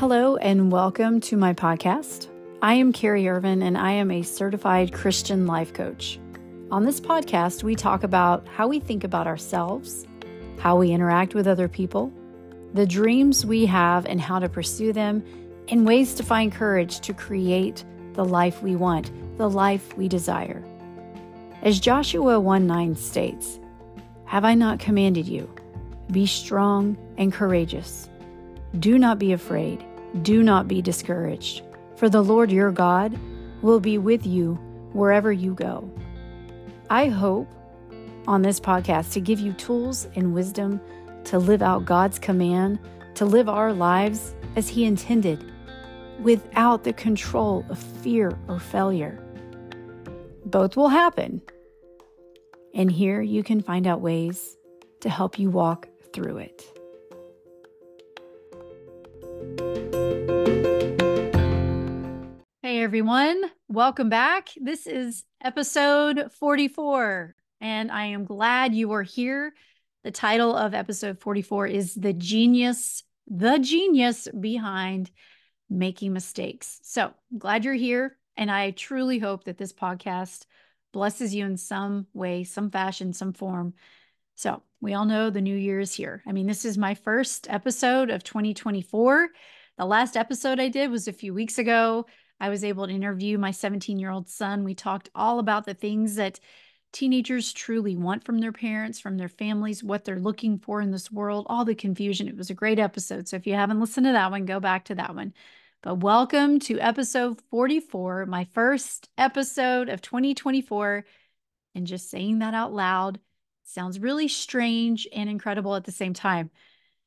Hello, and welcome to my podcast. I am Keri Irvin, and I am a certified Christian life coach. On this podcast, we talk about how we think about ourselves, how we interact with other people, the dreams we have and how to pursue them, and ways to find courage to create the life we want, the life we desire. As Joshua 1 9 states, Have I not commanded you? Be strong and courageous. Do not be afraid do not be discouraged, for the Lord your God will be with you wherever you go. I hope on this podcast to give you tools and wisdom to live out God's command, to live our lives as He intended, without the control of fear or failure. Both will happen. And here you can find out ways to help you walk through it. Hey everyone, welcome back. This is episode 44, and I am glad you are here. The title of episode 44 is The Genius, the genius behind making mistakes. So glad you're here, and I truly hope that this podcast blesses you in some way, some fashion, some form. So we all know the new year is here. I mean, this is my first episode of 2024. The last episode I did was a few weeks ago. I was able to interview my 17 year old son. We talked all about the things that teenagers truly want from their parents, from their families, what they're looking for in this world, all the confusion. It was a great episode. So if you haven't listened to that one, go back to that one. But welcome to episode 44, my first episode of 2024. And just saying that out loud sounds really strange and incredible at the same time.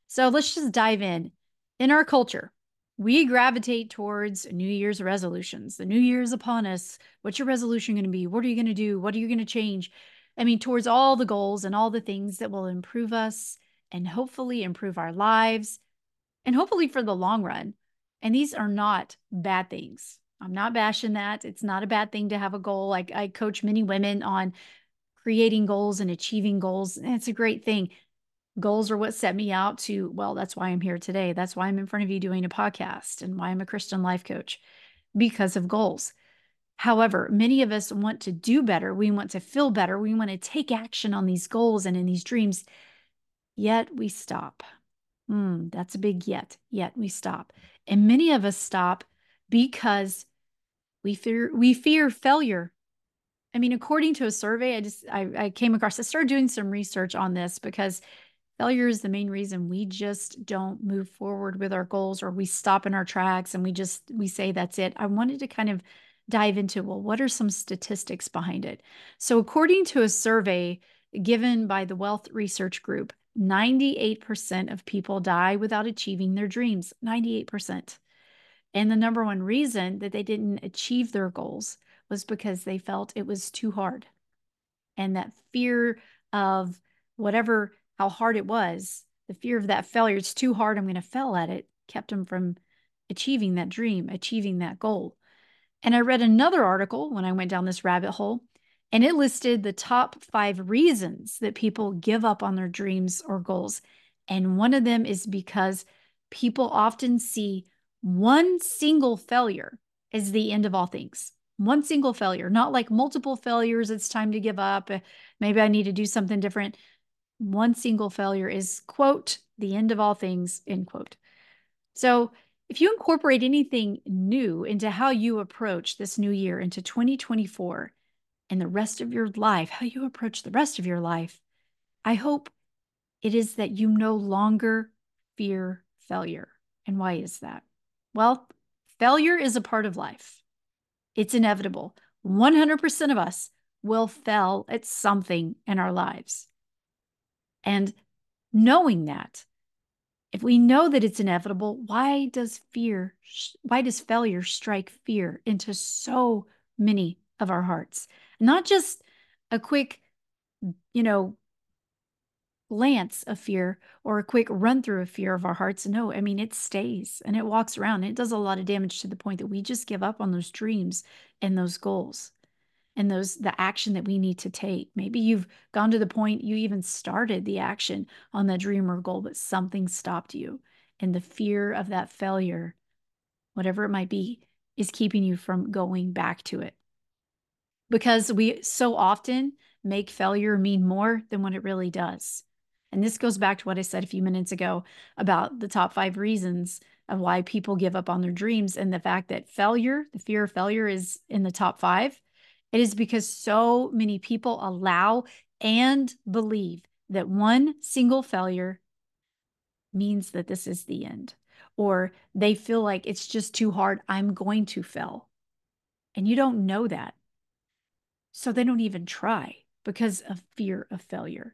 So let's just dive in. In our culture, we gravitate towards New Year's resolutions. The New Year's upon us. What's your resolution going to be? What are you going to do? What are you going to change? I mean, towards all the goals and all the things that will improve us and hopefully improve our lives and hopefully for the long run. And these are not bad things. I'm not bashing that. It's not a bad thing to have a goal. Like I coach many women on creating goals and achieving goals. And it's a great thing goals are what set me out to well that's why i'm here today. That's why i'm in front of you doing a podcast and why i'm a christian life coach because of goals. However many of us want to do better. We want to feel better. We want to take action on these goals and in these dreams. Yet we stop. Mm, that's a big yet. Yet we stop. And many of us stop because we fear we fear failure. I mean, according to a survey, I just I, I came across. I started doing some research on this because failure is the main reason we just don't move forward with our goals or we stop in our tracks and we just we say that's it. I wanted to kind of dive into well what are some statistics behind it? So according to a survey given by the wealth research group 98% of people die without achieving their dreams 98% and the number one reason that they didn't achieve their goals was because they felt it was too hard and that fear of whatever how hard it was, the fear of that failure, it's too hard, I'm going to fail at it, kept him from achieving that dream, achieving that goal. And I read another article when I went down this rabbit hole, and it listed the top five reasons that people give up on their dreams or goals. And one of them is because people often see one single failure as the end of all things. One single failure, not like multiple failures, it's time to give up. Eh, maybe I need to do something different one single failure is, quote, the end of all things, end quote. So if you incorporate anything new into how you approach this new year, into 2024, and the rest of your life, how you approach the rest of your life, I hope it is that you no longer fear failure. And why is that? Well, failure is a part of life, it's inevitable. 100% of us will fail at something in our lives. And knowing that, if we know that it's inevitable, why does fear, why does failure strike fear into so many of our hearts? Not just a quick, you know, glance of fear or a quick run through of fear of our hearts. No, I mean, it stays and it walks around. And it does a lot of damage to the point that we just give up on those dreams and those goals and those the action that we need to take. Maybe you've gone to the point you even started the action on that dream or goal, but something stopped you. And the fear of that failure whatever it might be, is keeping you from going back to it. Because we so often make failure mean more than what it really does. And this goes back to what I said a few minutes ago about the top five reasons of why people give up on their dreams and the fact that failure, the fear of failure, is in the top five. It is because so many people allow and believe that one single failure means that this is the end, or they feel like it's just too hard. I'm going to fail. And you don't know that. So they don't even try because of fear of failure.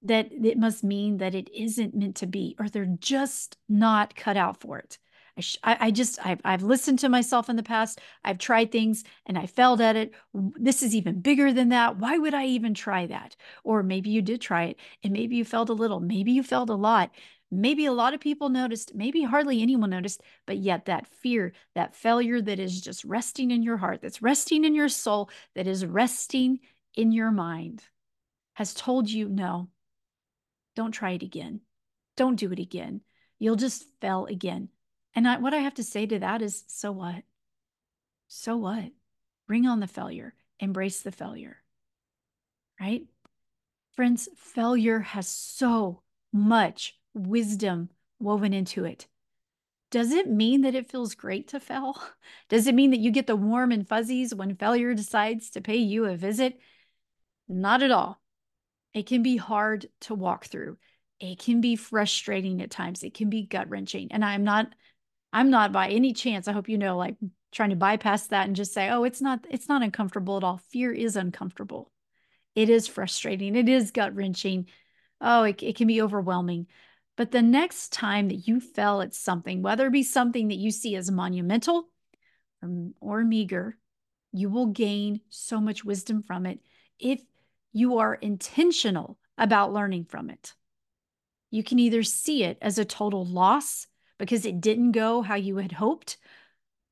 That it must mean that it isn't meant to be, or they're just not cut out for it. I, sh- I, I just I've, I've listened to myself in the past. I've tried things and i failed at it. This is even bigger than that. Why would i even try that? Or maybe you did try it and maybe you failed a little. Maybe you failed a lot. Maybe a lot of people noticed. Maybe hardly anyone noticed. But yet that fear that failure that is just resting in your heart that's resting in your soul that is resting in your mind has told you no. Don't try it again. Don't do it again. You'll just fail again and I, what I have to say to that is so what? So what? Bring on the failure, embrace the failure, right? Friends, failure has so much wisdom woven into it. Does it mean that it feels great to fail? Does it mean that you get the warm and fuzzies when failure decides to pay you a visit? Not at all. It can be hard to walk through. It can be frustrating at times. It can be gut wrenching. And I'm not I'm not by any chance, I hope you know, like trying to bypass that and just say, oh, it's not, it's not uncomfortable at all. Fear is uncomfortable. It is frustrating. It is gut wrenching. Oh, it, it can be overwhelming. But the next time that you fell at something, whether it be something that you see as monumental or, or meager, you will gain so much wisdom from it if you are intentional about learning from it. You can either see it as a total loss because it didn't go how you had hoped,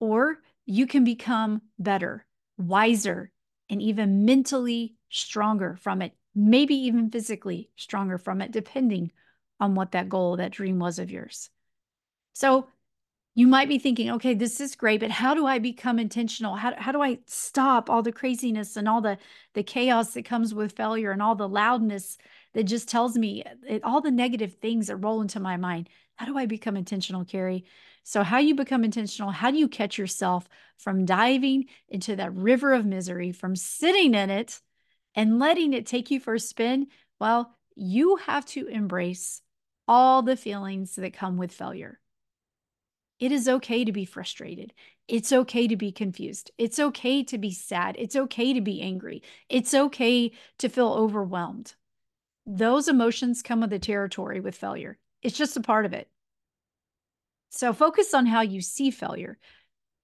or you can become better, wiser, and even mentally stronger from it, maybe even physically stronger from it, depending on what that goal, that dream was of yours. So you might be thinking, okay, this is great, but how do I become intentional? How, how do I stop all the craziness and all the, the chaos that comes with failure and all the loudness that just tells me uh, it, all the negative things that roll into my mind? How do I become intentional, Keri? So, how you become intentional, how do you catch yourself from diving into that river of misery, from sitting in it and letting it take you for a spin? Well, you have to embrace all the feelings that come with failure. It is okay to be frustrated. It's okay to be confused. It's okay to be sad. It's okay to be angry. It's okay to feel overwhelmed. Those emotions come with the territory with failure. It's just a part of it. So focus on how you see failure.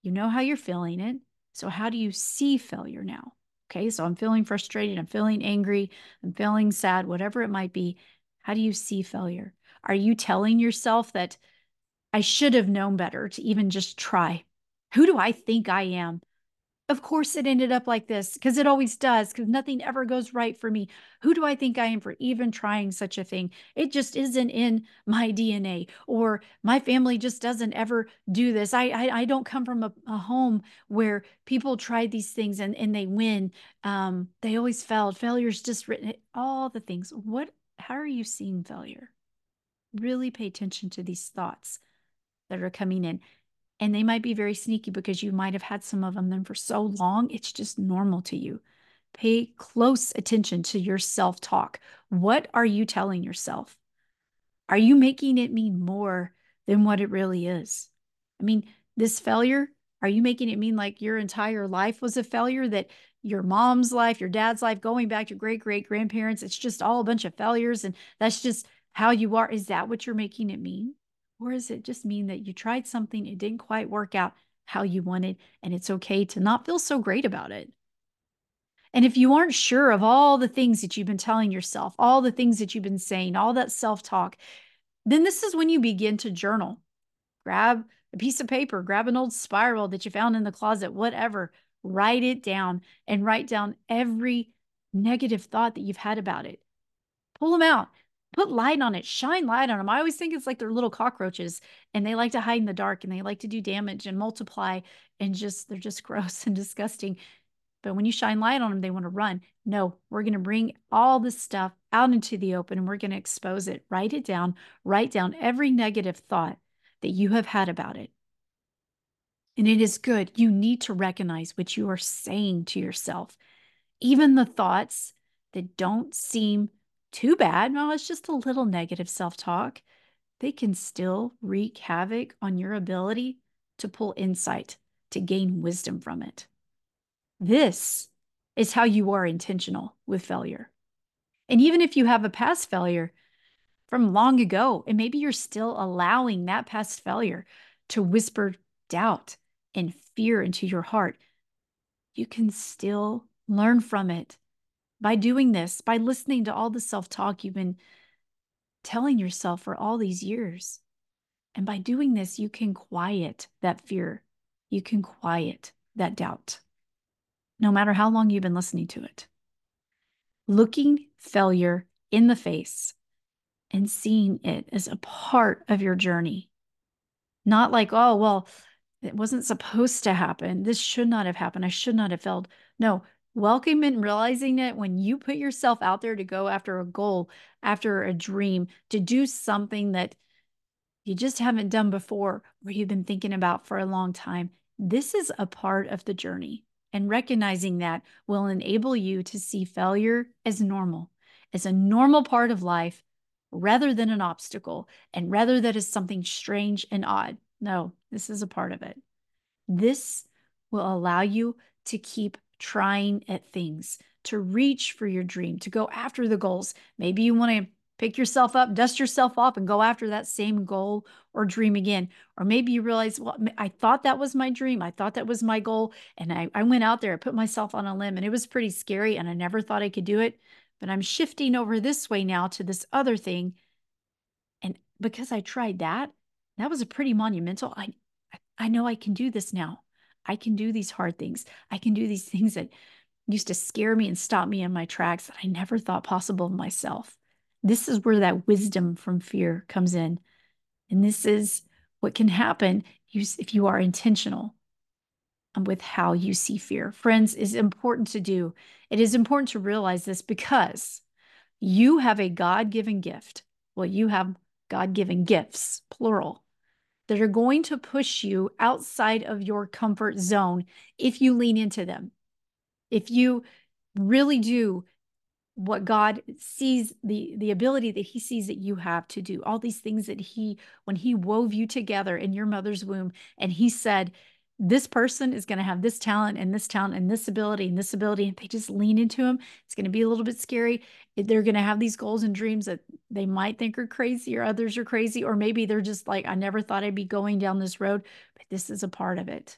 You know how you're feeling it. So, how do you see failure now? Okay, so I'm feeling frustrated, I'm feeling angry, I'm feeling sad, whatever it might be. How do you see failure? Are you telling yourself that I should have known better to even just try? Who do I think I am? Of course, it ended up like this because it always does, because nothing ever goes right for me. Who do I think I am for even trying such a thing? It just isn't in my DNA, or my family just doesn't ever do this. I I, I don't come from a, a, home where people try these things and, and they win. Um, they always failed. Failure's just written all the things. What how are you seeing failure? Really pay attention to these thoughts that are coming in. And they might be very sneaky because you might have had some of them then for so long, it's just normal to you. Pay close attention to your self talk. What are you telling yourself? Are you making it mean more than what it really is? I mean, this failure, are you making it mean like your entire life was a failure? That your mom's life, your dad's life, going back to great great grandparents, it's just all a bunch of failures and that's just how you are? Is that what you're making it mean? Or does it just mean that you tried something, it didn't quite work out how you wanted, and it's okay to not feel so great about it? And if you aren't sure of all the things that you've been telling yourself, all the things that you've been saying, all that self talk, then this is when you begin to journal. Grab a piece of paper, grab an old spiral that you found in the closet, whatever, write it down and write down every negative thought that you've had about it. Pull them out. Put light on it, shine light on them. I always think it's like they're little cockroaches and they like to hide in the dark and they like to do damage and multiply and just, they're just gross and disgusting. But when you shine light on them, they want to run. No, we're going to bring all this stuff out into the open and we're going to expose it. Write it down. Write down every negative thought that you have had about it. And it is good. You need to recognize what you are saying to yourself. Even the thoughts that don't seem too bad, well, it's just a little negative self talk, they can still wreak havoc on your ability to pull insight, to gain wisdom from it. This is how you are intentional with failure. And even if you have a past failure from long ago, and maybe you're still allowing that past failure to whisper doubt and fear into your heart, you can still learn from it by doing this, by listening to all the self talk you've been telling yourself for all these years. And by doing this, you can quiet that fear. You can quiet that doubt, no matter how long you've been listening to it. Looking failure in the face and seeing it as a part of your journey. Not like, oh, well, it wasn't supposed to happen. This should not have happened. I should not have failed. No, welcome and realizing it when you put yourself out there to go after a goal, after a dream, to do something that you just haven't done before or you've been thinking about for a long time. This is a part of the journey. And recognizing that will enable you to see failure as normal, as a normal part of life rather than an obstacle and rather that is something strange and odd. No, this is a part of it. This will allow you to keep trying at things, to reach for your dream, to go after the goals. Maybe you want to pick yourself up, dust yourself off, and go after that same goal or dream again. Or maybe you realize, well, I thought that was my dream. I thought that was my goal. And I, I went out there, I put myself on a limb, and it was pretty scary. And I never thought I could do it. But I'm shifting over this way now to this other thing. And because I tried that, that was a pretty monumental. I, I know I can do this now. I can do these hard things. I can do these things that used to scare me and stop me in my tracks that I never thought possible of myself. This is where that wisdom from fear comes in. And this is what can happen if you are intentional um, with how you see fear. Friends, is important to do. It is important to realize this because you have a God given gift. Well, you have God given gifts, plural, that are going to push you outside of your comfort zone if you lean into them. If you really do what God sees the the ability that he sees that you have to do all these things that he when he wove you together in your mother's womb and he said this person is going to have this talent and this talent and this ability and this ability and they just lean into them it's going to be a little bit scary. They're going to have these goals and dreams that they might think are crazy or others are crazy or maybe they're just like i never thought i'd be going down this road but this is a part of it.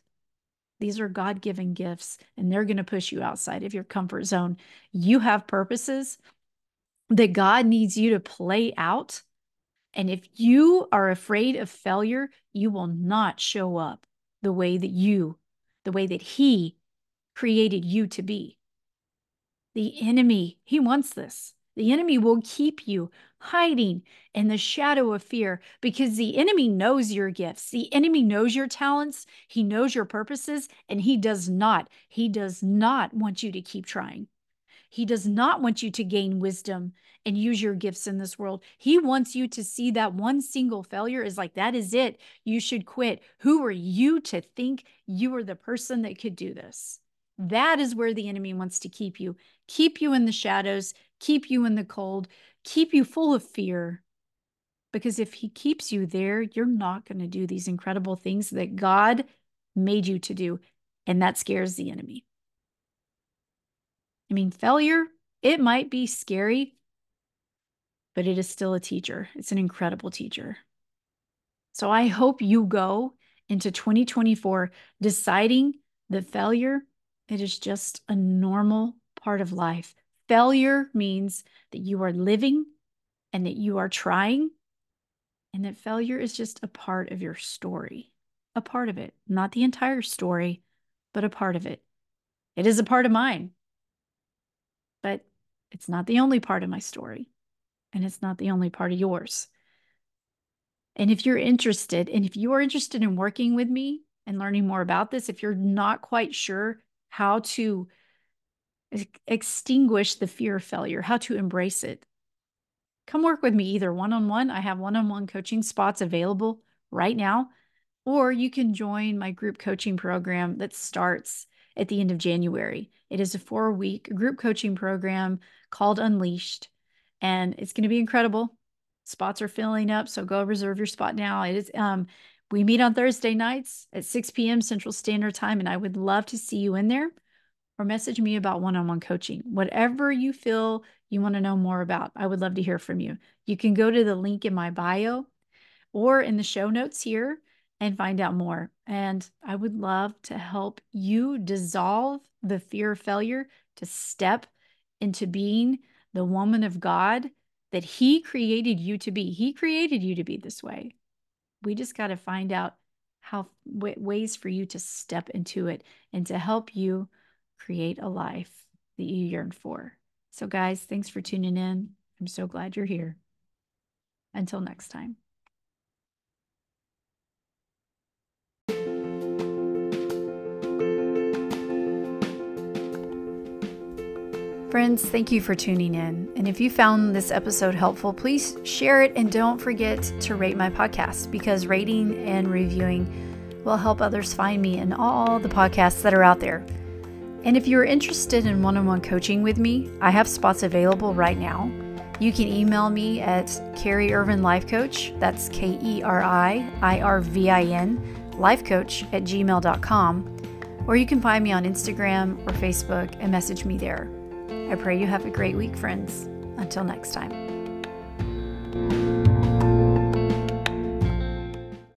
These are god-given gifts and they're going to push you outside of your comfort zone. You have purposes that god needs you to play out and if you are afraid of failure you will not show up the way that you, the way that He created you to be. The enemy, he wants this. The enemy will keep you hiding in the shadow of fear because the enemy knows your gifts. The enemy knows your talents. He knows your purposes, and he does not, he does not want you to keep trying. He does not want you to gain wisdom and use your gifts in this world. He wants you to see that one single failure is like, that is it. You should quit. Who are you to think you are the person that could do this? That is where the enemy wants to keep you, keep you in the shadows, keep you in the cold, keep you full of fear. Because if he keeps you there, you're not going to do these incredible things that God made you to do. And that scares the enemy. I mean, failure, it might be scary, but it is still a teacher. It's an incredible teacher. So I hope you go into 2024 deciding that failure, it is just a normal part of life. Failure means that you are living and that you are trying, and that failure is just a part of your story, a part of it, not the entire story, but a part of it. It is a part of mine but it's not the only part of my story. and it's not the only part of yours. And if you're interested, and if you are interested in working with me and learning more about this, if you're not quite sure how to extinguish the fear of failure, how to embrace it, come work with me either one on one. I have one on one coaching spots available right now, or you can join my group coaching program that starts at the end of January. It is a four week group coaching program called Unleashed, and it's going to be incredible. Spots are filling up, so go reserve your spot now. It is um we meet on Thursday nights at 6 p.m. Central Standard Time, and I would love to see you in there or message me about one on one coaching. Whatever you feel you want to know more about, I would love to hear from you. You can go to the link in my bio or in the show notes here and find out more. And I would love to help you dissolve the fear of failure to step into being the woman of God that He created you to be. He created you to be this way. We just got to find out how ways for you to step into it and to help you create a life that you yearn for. So, guys, thanks for tuning in. I'm so glad you're here. Until next time. Friends, thank you for tuning in. And if you found this episode helpful, please share it and don't forget to rate my podcast because rating and reviewing will help others find me in all the podcasts that are out there. And if you're interested in one on one coaching with me, I have spots available right now. You can email me at Keri Irvin Life Coach, that's K E R I I R V I N, life coach at gmail.com, or you can find me on Instagram or Facebook and message me there. I pray you have a great week, friends. Until next time.